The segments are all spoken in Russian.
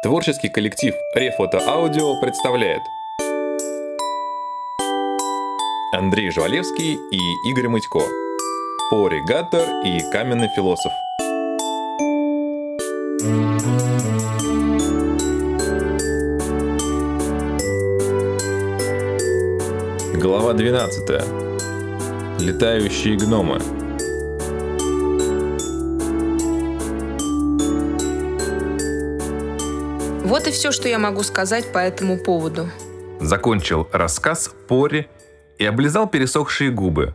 Творческий коллектив Рефото Аудио представляет Андрей Жвалевский и Игорь Мытько Пори Гаттер и Каменный философ Глава 12. Летающие гномы. Вот и все, что я могу сказать по этому поводу. Закончил рассказ Пори и облизал пересохшие губы.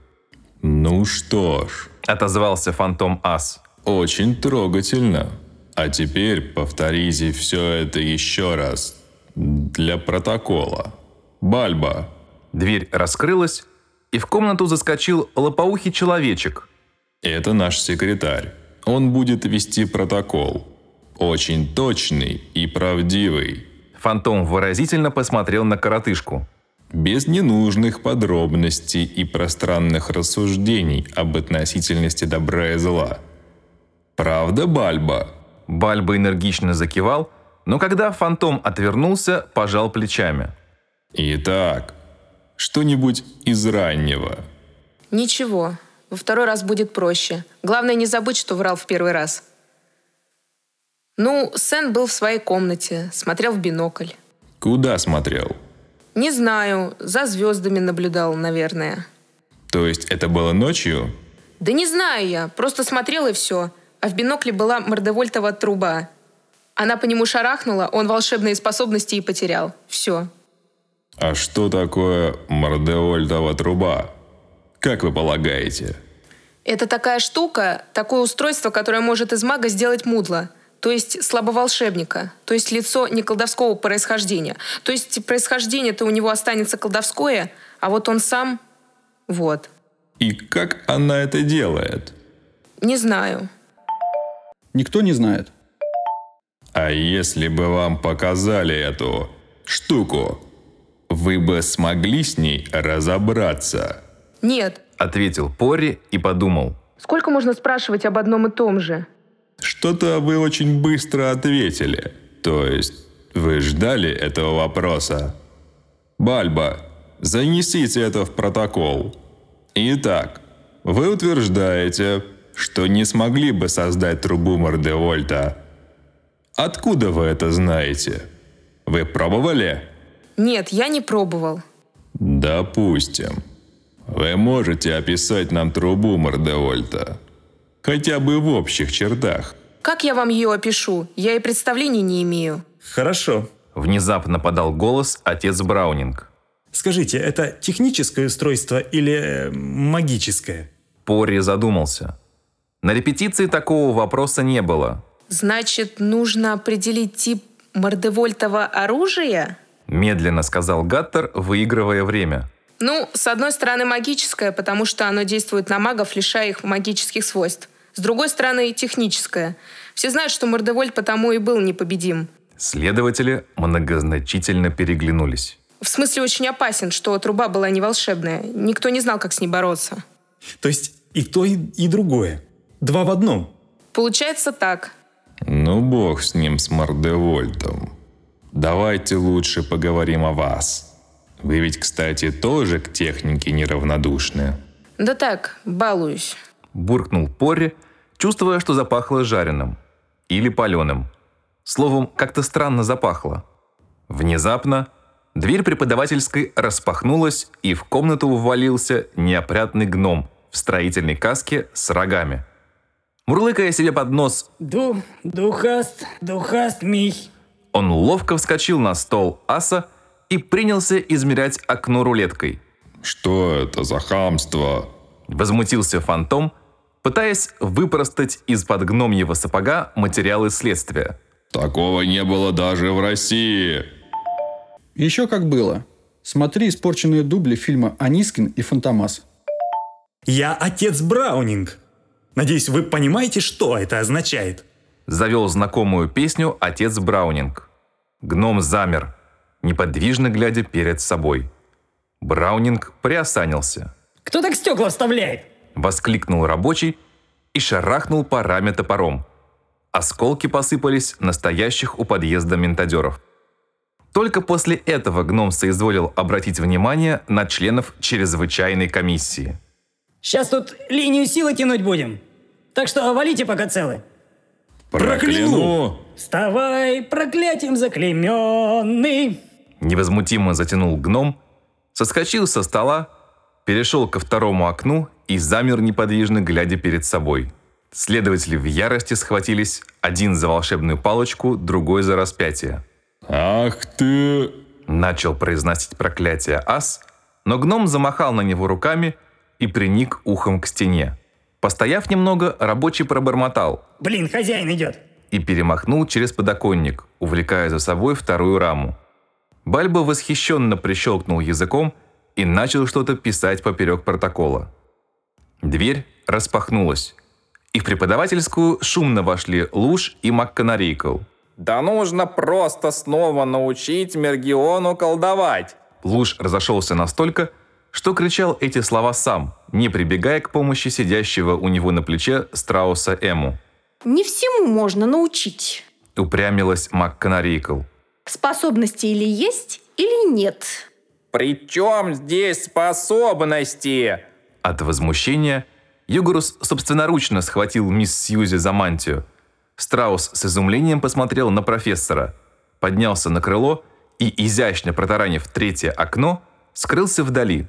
Ну что ж, Отозвался фантом Ас. очень трогательно. А теперь повторите все это еще раз. Для протокола. Бальба, Дверь раскрылась, и в комнату заскочил лопоухий человечек. это наш секретарь. Он будет вести протокол. Очень точный и правдивый. Фантом выразительно посмотрел на коротышку. Без ненужных подробностей и пространных рассуждений об относительности добра и зла. Правда, Бальба? Бальба энергично закивал, но когда фантом отвернулся, пожал плечами. Итак, что-нибудь из раннего. Ничего, во второй раз будет проще. Главное не забыть, что врал в первый раз. Ну, Сен был в своей комнате, смотрел в бинокль. Куда смотрел? Не знаю, за звездами наблюдал, наверное. То есть это было ночью? Да не знаю я, просто смотрел и все. А в бинокле была мордевольтова труба. Она по нему шарахнула, он волшебные способности и потерял. Все. А что такое мордеольтова труба? Как вы полагаете? Это такая штука, такое устройство, которое может из мага сделать мудло. То есть слабоволшебника. То есть лицо не колдовского происхождения. То есть происхождение-то у него останется колдовское, а вот он сам... Вот. И как она это делает? Не знаю. Никто не знает. А если бы вам показали эту штуку, вы бы смогли с ней разобраться? Нет. Ответил Пори и подумал. Сколько можно спрашивать об одном и том же? Что-то вы очень быстро ответили. То есть вы ждали этого вопроса? Бальба, занесите это в протокол. Итак, вы утверждаете, что не смогли бы создать трубу Мордевольта. Откуда вы это знаете? Вы пробовали? Нет, я не пробовал. Допустим. Вы можете описать нам трубу Мордевольта. Хотя бы в общих чертах. Как я вам ее опишу? Я и представления не имею. Хорошо. Внезапно подал голос отец Браунинг. Скажите, это техническое устройство или э, магическое? Пори задумался. На репетиции такого вопроса не было. Значит, нужно определить тип мордевольтова оружия? Медленно сказал Гаттер, выигрывая время. Ну, с одной стороны, магическое, потому что оно действует на магов, лишая их магических свойств. С другой стороны, техническое. Все знают, что Мордевольт потому и был непобедим. Следователи многозначительно переглянулись. В смысле, очень опасен, что труба была не волшебная. Никто не знал, как с ней бороться. То есть и то, и, и другое. Два в одном. Получается так. Ну, бог с ним, с Мордевольтом. Давайте лучше поговорим о вас. Вы ведь, кстати, тоже к технике неравнодушны. Да так, балуюсь. Буркнул Пори, чувствуя, что запахло жареным. Или паленым. Словом, как-то странно запахло. Внезапно дверь преподавательской распахнулась, и в комнату ввалился неопрятный гном в строительной каске с рогами. Мурлыкая себе под нос, Ду, духаст, духаст мий. он ловко вскочил на стол аса и принялся измерять окно рулеткой. Что это за хамство? Возмутился фантом, пытаясь выпростать из-под гномьего сапога материалы следствия. Такого не было даже в России. Еще как было. Смотри испорченные дубли фильма «Анискин» и «Фантомас». Я отец Браунинг. Надеюсь, вы понимаете, что это означает? Завел знакомую песню отец Браунинг. Гном замер, неподвижно глядя перед собой. Браунинг приосанился. Кто так стекла вставляет? Воскликнул рабочий и шарахнул по раме топором. Осколки посыпались настоящих у подъезда ментадеров. Только после этого гном соизволил обратить внимание на членов чрезвычайной комиссии. Сейчас тут линию силы тянуть будем. Так что валите, пока целы. Прокляну! Вставай, проклятием заклейменный. Невозмутимо затянул гном, соскочил со стола, перешел ко второму окну и замер неподвижно, глядя перед собой. Следователи в ярости схватились, один за волшебную палочку, другой за распятие. Ах ты... Начал произносить проклятие ас, но гном замахал на него руками и приник ухом к стене. Постояв немного, рабочий пробормотал Блин, хозяин идет. и перемахнул через подоконник, увлекая за собой вторую раму. Бальбо восхищенно прищелкнул языком и начал что-то писать поперек протокола. Дверь распахнулась, и в преподавательскую шумно вошли Луж и МакКонарейкл. Да нужно просто снова научить Мергиону колдовать. Луж разошелся настолько, что кричал эти слова сам, не прибегая к помощи сидящего у него на плече страуса Эму. Не всему можно научить. Упрямилась МакКонарейкл. Способности или есть, или нет. Причем здесь способности? От возмущения Югорус собственноручно схватил мисс Сьюзи за мантию. Страус с изумлением посмотрел на профессора, поднялся на крыло и, изящно протаранив третье окно, скрылся вдали.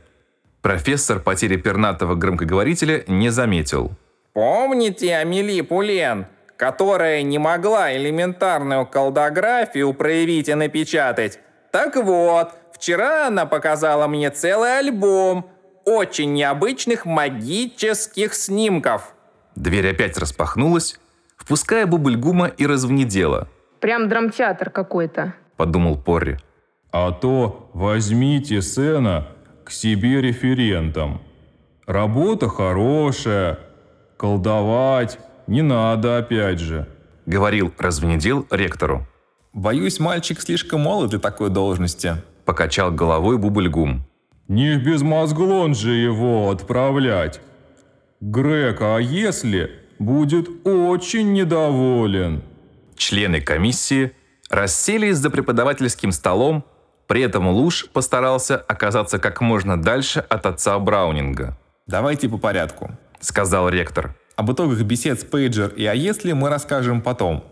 Профессор потери пернатого громкоговорителя не заметил. Помните Амели Пулен, которая не могла элементарную колдографию проявить и напечатать? Так вот, вчера она показала мне целый альбом очень необычных магических снимков. Дверь опять распахнулась, впуская Бубльгума и развнедела, Прям драмтеатр какой-то. подумал Порри. А то возьмите сына к себе референтом. Работа хорошая, колдовать не надо опять же. Говорил развнедел ректору. Боюсь, мальчик слишком молод для такой должности. Покачал головой Бубльгум. Не в безмозглон же его отправлять. Грек, а если будет очень недоволен? Члены комиссии расселись за преподавательским столом, при этом Луж постарался оказаться как можно дальше от отца Браунинга, Давайте по порядку. сказал ректор. Об итогах бесед с Пейджер и «А если» мы расскажем потом.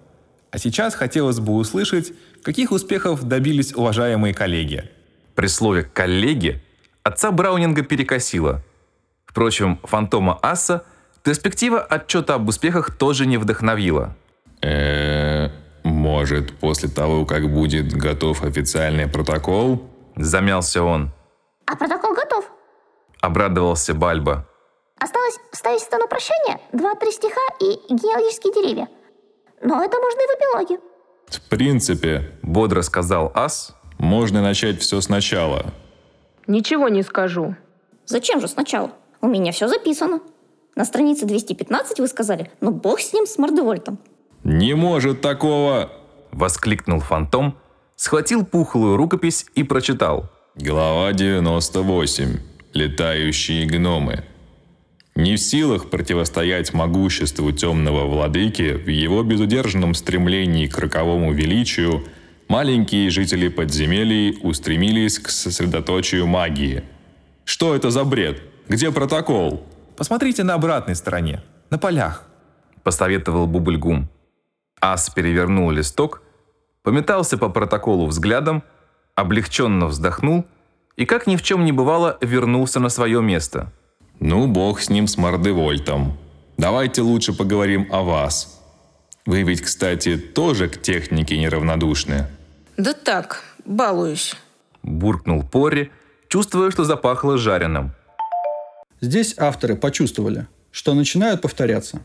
А сейчас хотелось бы услышать, каких успехов добились уважаемые коллеги. При слове «коллеги» отца Браунинга перекосило. Впрочем, фантома Асса перспектива отчета об успехах тоже не вдохновила. Э, может, после того, как будет готов официальный протокол? Замялся он. А протокол готов. Обрадовался Бальба. Осталось вставить в стану прощания два-три стиха и генеалогические деревья. Но это можно и в эпилоге. В принципе, Бодро сказал Ас, можно начать все сначала. Ничего не скажу. Зачем же сначала? У меня все записано. На странице 215 вы сказали, ну бог с ним, с Мордевольтом. Не может такого! воскликнул фантом, схватил пухлую рукопись и прочитал. Глава 98. Летающие гномы. Не в силах противостоять могуществу темного владыки в его безудержном стремлении к роковому величию, маленькие жители подземелий устремились к сосредоточию магии. Что это за бред? Где протокол? Посмотрите на обратной стороне, на полях. посоветовал Бубльгум. Ас перевернул листок, пометался по протоколу взглядом, облегченно вздохнул и, как ни в чем не бывало, вернулся на свое место. Ну, бог с ним, с Мордевольтом. Давайте лучше поговорим о вас. Вы ведь, кстати, тоже к технике неравнодушны. Да так, балуюсь. Буркнул Порри, чувствуя, что запахло жареным. Здесь авторы почувствовали, что начинают повторяться.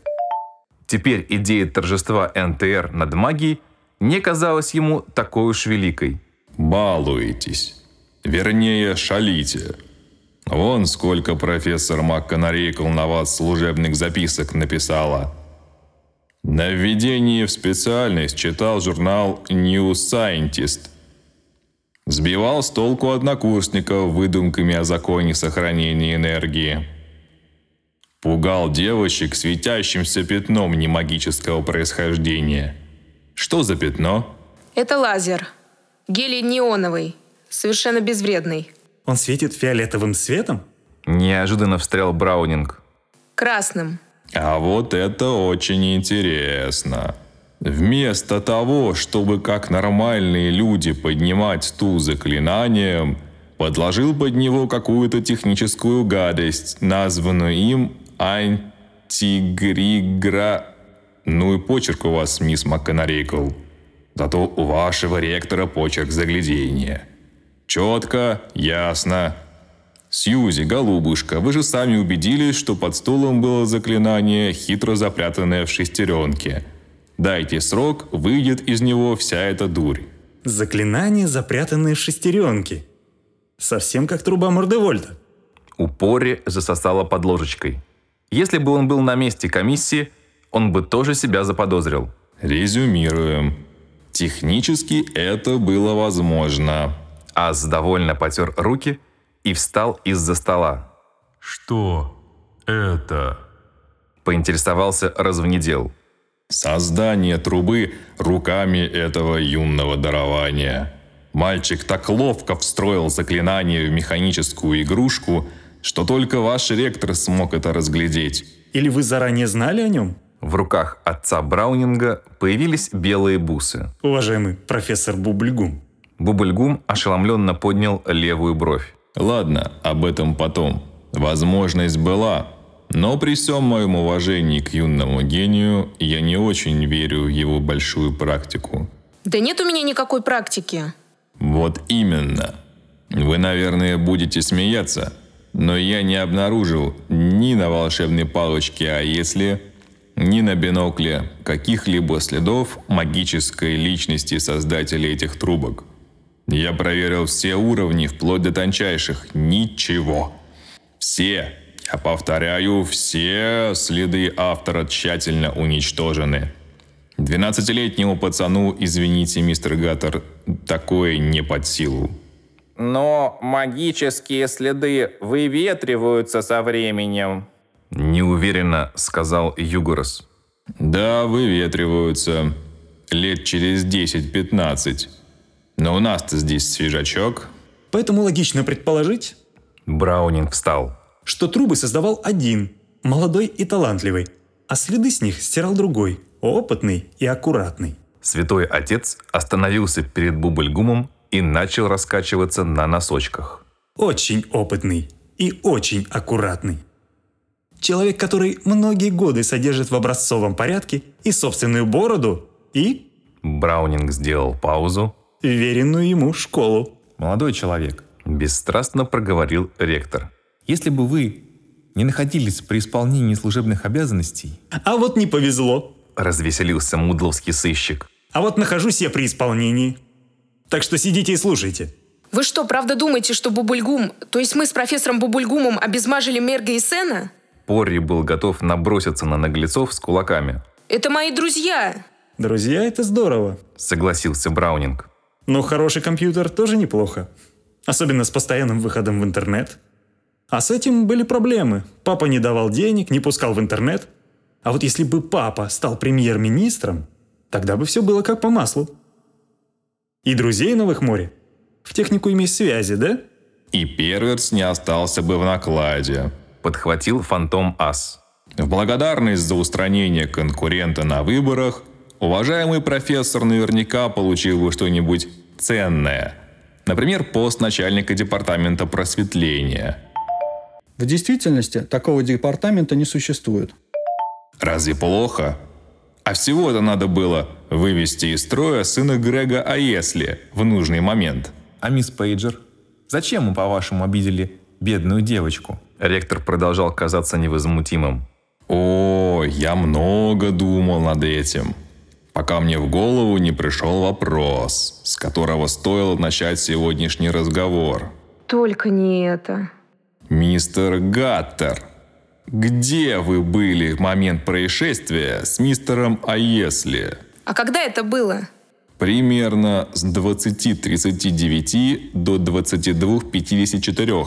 Теперь идея торжества НТР над магией не казалась ему такой уж великой. Балуетесь. Вернее, шалите. Вон сколько профессор МакКонарейкл на вас служебных записок написала. На введении в специальность читал журнал New Scientist. Сбивал с толку однокурсников выдумками о законе сохранения энергии. Пугал девочек светящимся пятном немагического происхождения. Что за пятно? Это лазер. Гелий неоновый. Совершенно безвредный. Он светит фиолетовым светом? Неожиданно встрял Браунинг. Красным. А вот это очень интересно. Вместо того, чтобы как нормальные люди поднимать стул заклинанием, подложил под него какую-то техническую гадость, названную им антигригра... Ну и почерк у вас, мисс МакКонарейкл. Зато у вашего ректора почерк заглядения. Четко, ясно. Сьюзи, голубушка, вы же сами убедились, что под стулом было заклинание, хитро запрятанное в шестеренке. Дайте срок, выйдет из него вся эта дурь. Заклинание, запрятанное в шестеренке. Совсем как труба Мордевольта. У Пори засосало под ложечкой. Если бы он был на месте комиссии, он бы тоже себя заподозрил. Резюмируем. Технически это было возможно. Ас довольно потер руки и встал из-за стола. Что это? Поинтересовался развнедел. Создание трубы руками этого юного дарования. Мальчик так ловко встроил заклинание в механическую игрушку, что только ваш ректор смог это разглядеть. Или вы заранее знали о нем? В руках отца Браунинга появились белые бусы. Уважаемый профессор Бубльгум. Бубльгум ошеломленно поднял левую бровь. Ладно, об этом потом. Возможность была, но при всем моем уважении к юному гению, я не очень верю в его большую практику. Да нет у меня никакой практики. Вот именно. Вы, наверное, будете смеяться, но я не обнаружил ни на волшебной палочке, а если, ни на бинокле каких-либо следов магической личности создателя этих трубок. Я проверил все уровни, вплоть до тончайших. Ничего. Все, я повторяю, все следы автора тщательно уничтожены. 12-летнему пацану, извините, мистер Гаттер, такое не под силу. Но магические следы выветриваются со временем. Неуверенно сказал Югорос. Да, выветриваются. Лет через 10-15. Но у нас-то здесь свежачок. Поэтому логично предположить, Браунинг встал. что трубы создавал один, молодой и талантливый, а следы с них стирал другой, опытный и аккуратный. Святой Отец остановился перед Бубльгумом и начал раскачиваться на носочках. Очень опытный и очень аккуратный. Человек, который многие годы содержит в образцовом порядке и собственную бороду, и Браунинг сделал паузу, веренную ему школу. Молодой человек, бесстрастно проговорил ректор. если бы вы не находились при исполнении служебных обязанностей, А вот не повезло. Развеселился мудловский сыщик. А вот нахожусь я при исполнении. Так что сидите и слушайте. Вы что, правда думаете, что Бубульгум, то есть мы с профессором Бубульгумом обезмажили Мерга и Сена? Порри был готов наброситься на наглецов с кулаками. Это мои друзья. Друзья, это здорово. Согласился Браунинг. Но хороший компьютер тоже неплохо. Особенно с постоянным выходом в интернет. А с этим были проблемы. Папа не давал денег, не пускал в интернет. А вот если бы папа стал премьер-министром, тогда бы все было как по маслу. И друзей новых море. В технику имеешь связи, да? И перверс не остался бы в накладе. Подхватил фантом Ас. В благодарность за устранение конкурента на выборах, уважаемый профессор наверняка получил бы что-нибудь ценное. Например, пост начальника департамента просветления. В действительности такого департамента не существует. Разве плохо? А всего-то надо было вывести из строя сына Грега Аесли в нужный момент. а мисс Пейджер, зачем мы, по-вашему, обидели бедную девочку? Ректор продолжал казаться невозмутимым. О, я много думал над этим, пока мне в голову не пришел вопрос, с которого стоило начать сегодняшний разговор. Только не это. Мистер Гаттер, где вы были в момент происшествия с мистером Аесли? А когда это было? Примерно с 20.39 до 22.54.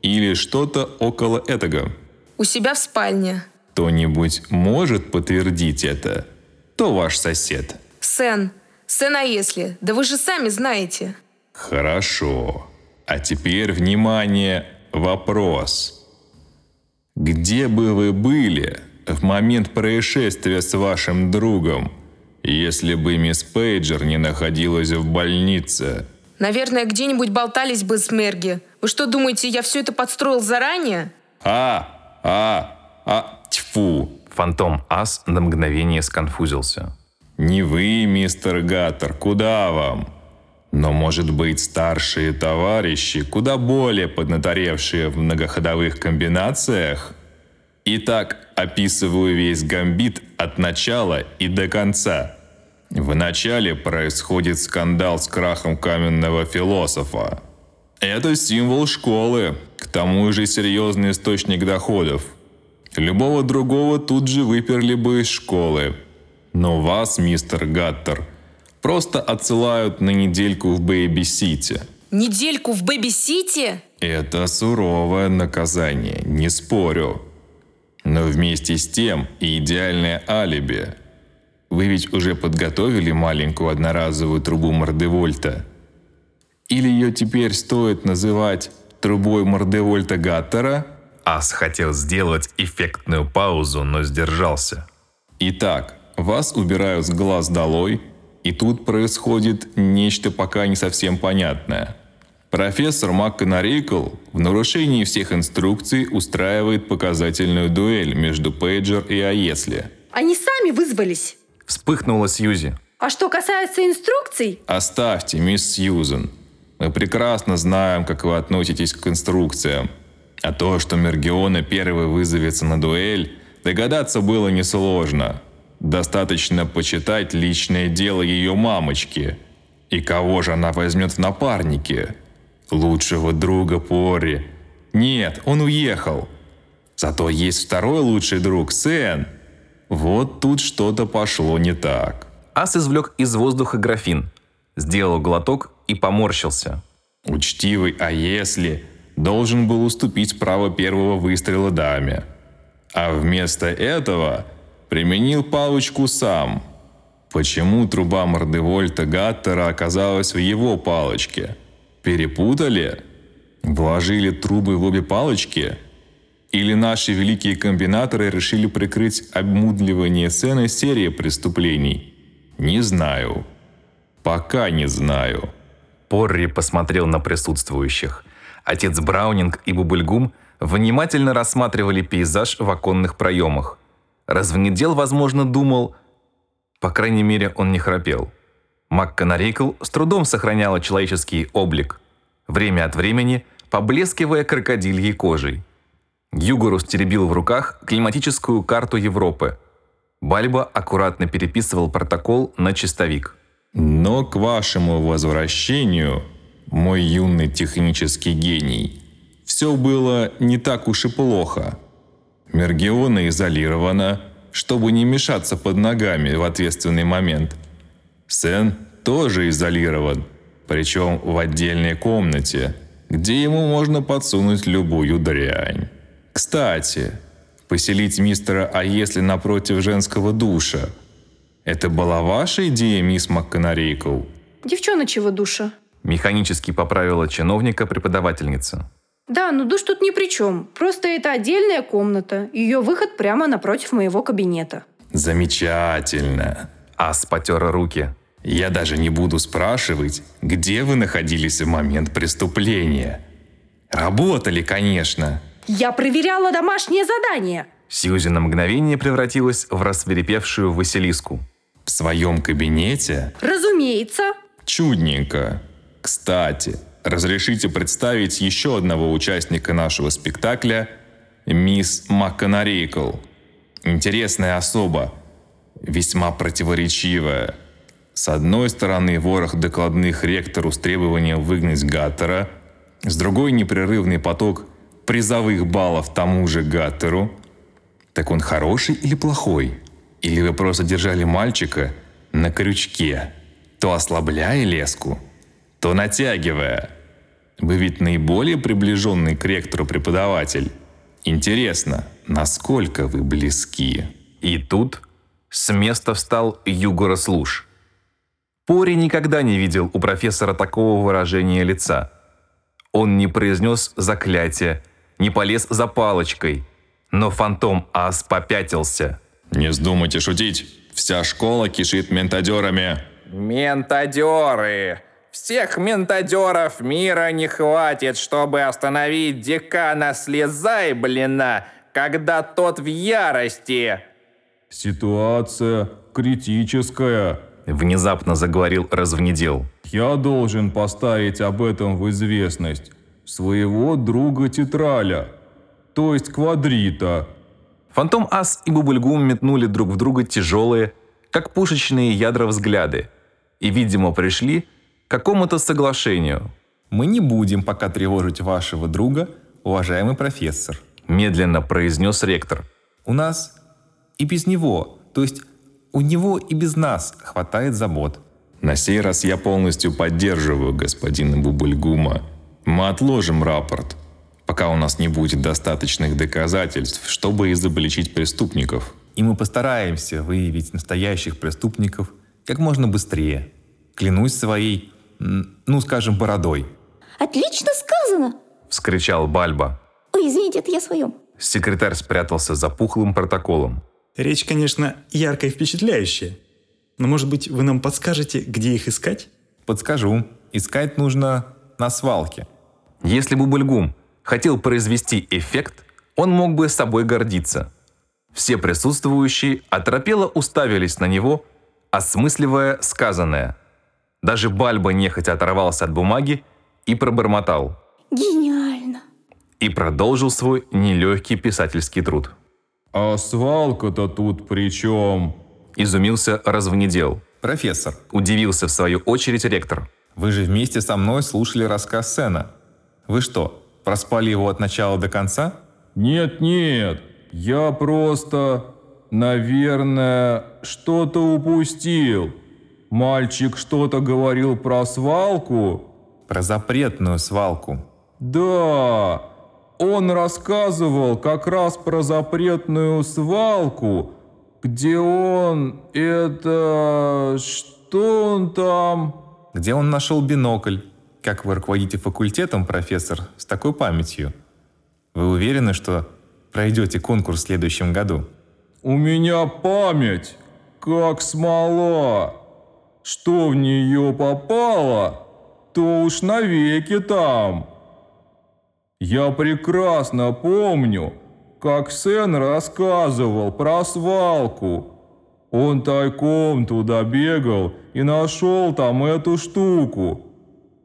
Или что-то около этого. У себя в спальне. Кто-нибудь может подтвердить это? Кто ваш сосед? Сен. Сен, а если? Да вы же сами знаете. Хорошо. А теперь, внимание, вопрос. Где бы вы были в момент происшествия с вашим другом, если бы мисс Пейджер не находилась в больнице? Наверное, где-нибудь болтались бы с Мерги. Вы что думаете, я все это подстроил заранее? А, а, а, тьфу. Фантом Ас на мгновение сконфузился. Не вы, мистер Гаттер, куда вам? Но, может быть, старшие товарищи, куда более поднаторевшие в многоходовых комбинациях? Итак, описываю весь гамбит от начала и до конца. В начале происходит скандал с крахом каменного философа. Это символ школы, к тому же серьезный источник доходов. Любого другого тут же выперли бы из школы. Но вас, мистер Гаттер, просто отсылают на недельку в Бэйби-Сити. Недельку в Бэби-Сити? Это суровое наказание, не спорю. Но вместе с тем и идеальное алиби. Вы ведь уже подготовили маленькую одноразовую трубу Мордевольта. Или ее теперь стоит называть трубой Мордевольта Гаттера? Ас хотел сделать эффектную паузу, но сдержался. Итак, вас убирают с глаз долой, и тут происходит нечто пока не совсем понятное. Профессор МакКонарейкл в нарушении всех инструкций устраивает показательную дуэль между Пейджер и Аесли. Они сами вызвались. Вспыхнула Сьюзи. А что касается инструкций, Оставьте, мисс Сьюзен. Мы прекрасно знаем, как вы относитесь к инструкциям. А то, что Мергиона первой вызовется на дуэль, догадаться было несложно. Достаточно почитать личное дело ее мамочки. И кого же она возьмет в напарники? Лучшего друга Пори. Нет, он уехал. Зато есть второй лучший друг, Сен. Вот тут что-то пошло не так. Ас извлек из воздуха графин, сделал глоток и поморщился. Учтивый, а если должен был уступить право первого выстрела даме. А вместо этого применил палочку сам. Почему труба Мордевольта Гаттера оказалась в его палочке? Перепутали? Вложили трубы в обе палочки? Или наши великие комбинаторы решили прикрыть обмудливание сцены серии преступлений? Не знаю. Пока не знаю. Порри посмотрел на присутствующих. Отец Браунинг и Бубульгум внимательно рассматривали пейзаж в оконных проемах. Развнедел, возможно, думал... По крайней мере, он не храпел. МакКонарейкл с трудом сохраняла человеческий облик, время от времени поблескивая крокодильей кожей. Югорус теребил в руках климатическую карту Европы. Бальба аккуратно переписывал протокол на чистовик. Но к вашему возвращению, мой юный технический гений, все было не так уж и плохо. Мергиона изолирована, чтобы не мешаться под ногами в ответственный момент. Сен тоже изолирован, причем в отдельной комнате, где ему можно подсунуть любую дрянь. Кстати, поселить мистера А если напротив женского душа – это была ваша идея, мисс МакКонарейкл? девчоночего душа. Механически поправила чиновника преподавательница. Да, но душ тут ни при чем. Просто это отдельная комната. Ее выход прямо напротив моего кабинета. Замечательно. Ас потер руки. Я даже не буду спрашивать, где вы находились в момент преступления. Работали, конечно. Я проверяла домашнее задание. Сьюзи на мгновение превратилась в рассверепевшую Василиску. В своем кабинете? Разумеется. Чудненько. Кстати, разрешите представить еще одного участника нашего спектакля, мисс МакКонарейкл. Интересная особа, весьма противоречивая. С одной стороны, ворох докладных ректору с требованием выгнать Гаттера, с другой непрерывный поток призовых баллов тому же Гаттеру. Так он хороший или плохой? Или вы просто держали мальчика на крючке, то ослабляя леску, то натягивая? Вы ведь наиболее приближенный к ректору преподаватель. Интересно, насколько вы близки? И тут с места встал Югора Служ. Пори никогда не видел у профессора такого выражения лица. Он не произнес заклятие, не полез за палочкой, но фантом Ас попятился. Не вздумайте шутить. Вся школа кишит ментадерами. Ментадеры! Всех ментадеров мира не хватит, чтобы остановить декана Слезай, блина, когда тот в ярости. Ситуация критическая. Внезапно заговорил развнедел. Я должен поставить об этом в известность своего друга Тетраля, то есть Квадрита. Фантом Ас и Бубульгум метнули друг в друга тяжелые, как пушечные ядра взгляды, и, видимо, пришли какому-то соглашению. Мы не будем пока тревожить вашего друга, уважаемый профессор. Медленно произнес ректор. У нас и без него, то есть у него и без нас хватает забот. На сей раз я полностью поддерживаю господина Бубульгума. Мы отложим рапорт, пока у нас не будет достаточных доказательств, чтобы изобличить преступников. И мы постараемся выявить настоящих преступников как можно быстрее. Клянусь своей, ну скажем, бородой. Отлично сказано. Вскричал Бальба. Ой, извините, это я своем. Секретарь спрятался за пухлым протоколом. Речь, конечно, яркая и впечатляющая. Но, может быть, вы нам подскажете, где их искать? Подскажу. Искать нужно на свалке. Если бы Бульгум хотел произвести эффект, он мог бы с собой гордиться. Все присутствующие оторопело уставились на него, осмысливая сказанное. Даже Бальба нехотя оторвался от бумаги и пробормотал. Гениально. И продолжил свой нелегкий писательский труд. А свалка-то тут при чем? Изумился развнедел. Профессор, Удивился в свою очередь ректор. вы же вместе со мной слушали рассказ Сена. Вы что, проспали его от начала до конца? Нет-нет, я просто, наверное, что-то упустил. Мальчик что-то говорил про свалку? Про запретную свалку. Да, он рассказывал как раз про запретную свалку, где он, это, что он там? Где он нашел бинокль? Как вы руководите факультетом, профессор, с такой памятью? Вы уверены, что пройдете конкурс в следующем году? У меня память, как смола. Что в нее попало, то уж навеки там. Я прекрасно помню, как Сен рассказывал про свалку. Он тайком туда бегал и нашел там эту штуку.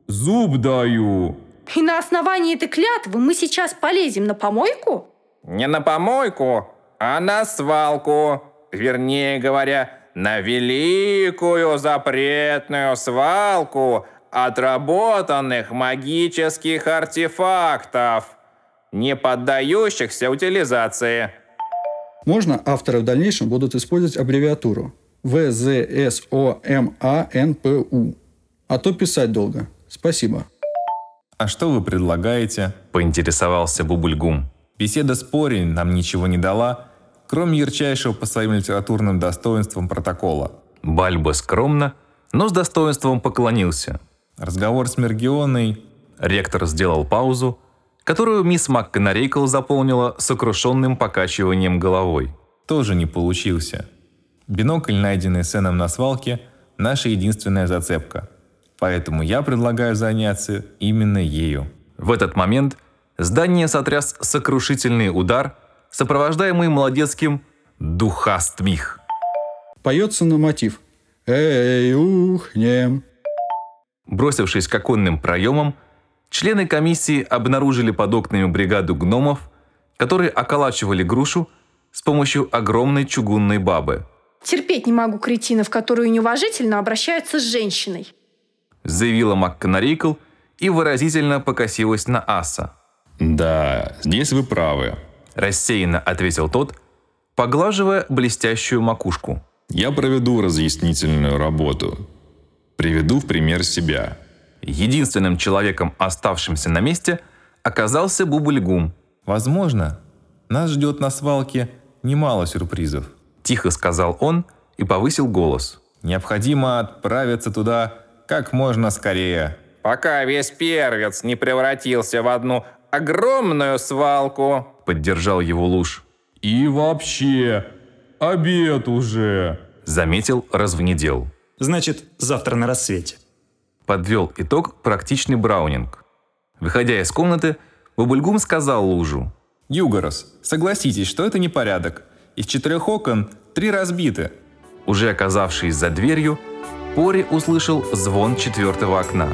Зуб даю. И на основании этой клятвы мы сейчас полезем на помойку? Не на помойку, а на свалку. Вернее говоря, на великую запретную свалку отработанных магических артефактов, не поддающихся утилизации. Можно авторы в дальнейшем будут использовать аббревиатуру ВЗСОМАНПУ. А то писать долго. Спасибо. А что вы предлагаете? Поинтересовался Бубульгум. Беседа с Пори нам ничего не дала, кроме ярчайшего по своим литературным достоинствам протокола. Бальба скромно, но с достоинством поклонился. Разговор с Мергионой Ректор сделал паузу, которую мисс МакКонарейкл заполнила сокрушенным покачиванием головой. тоже не получился. Бинокль, найденный Сеном на свалке, наша единственная зацепка. Поэтому я предлагаю заняться именно ею. В этот момент здание сотряс сокрушительный удар, сопровождаемый молодецким «духастмих». Поется на мотив. Эй, ухнем. Бросившись к оконным проемам, члены комиссии обнаружили под окнами бригаду гномов, которые околачивали грушу с помощью огромной чугунной бабы. Терпеть не могу кретинов, которые неуважительно обращаются с женщиной. Заявила МакКонарейкл и выразительно покосилась на Аса. Да, здесь вы правы. Рассеянно ответил тот, поглаживая блестящую макушку. Я проведу разъяснительную работу. Приведу в пример себя. Единственным человеком, оставшимся на месте, оказался Бубльгум. Возможно, Нас ждет на свалке немало сюрпризов. Тихо сказал он и повысил голос. Необходимо отправиться туда как можно скорее. Пока весь первец не превратился в одну огромную свалку. Поддержал его Луж. И вообще, обед уже. Заметил развнедел. Значит, завтра на рассвете. Подвел итог практичный Браунинг. Выходя из комнаты, Бабульгум сказал Лужу. Югорос, согласитесь, что это непорядок. Из четырех окон три разбиты. Уже оказавшись за дверью, Пори услышал звон четвертого окна.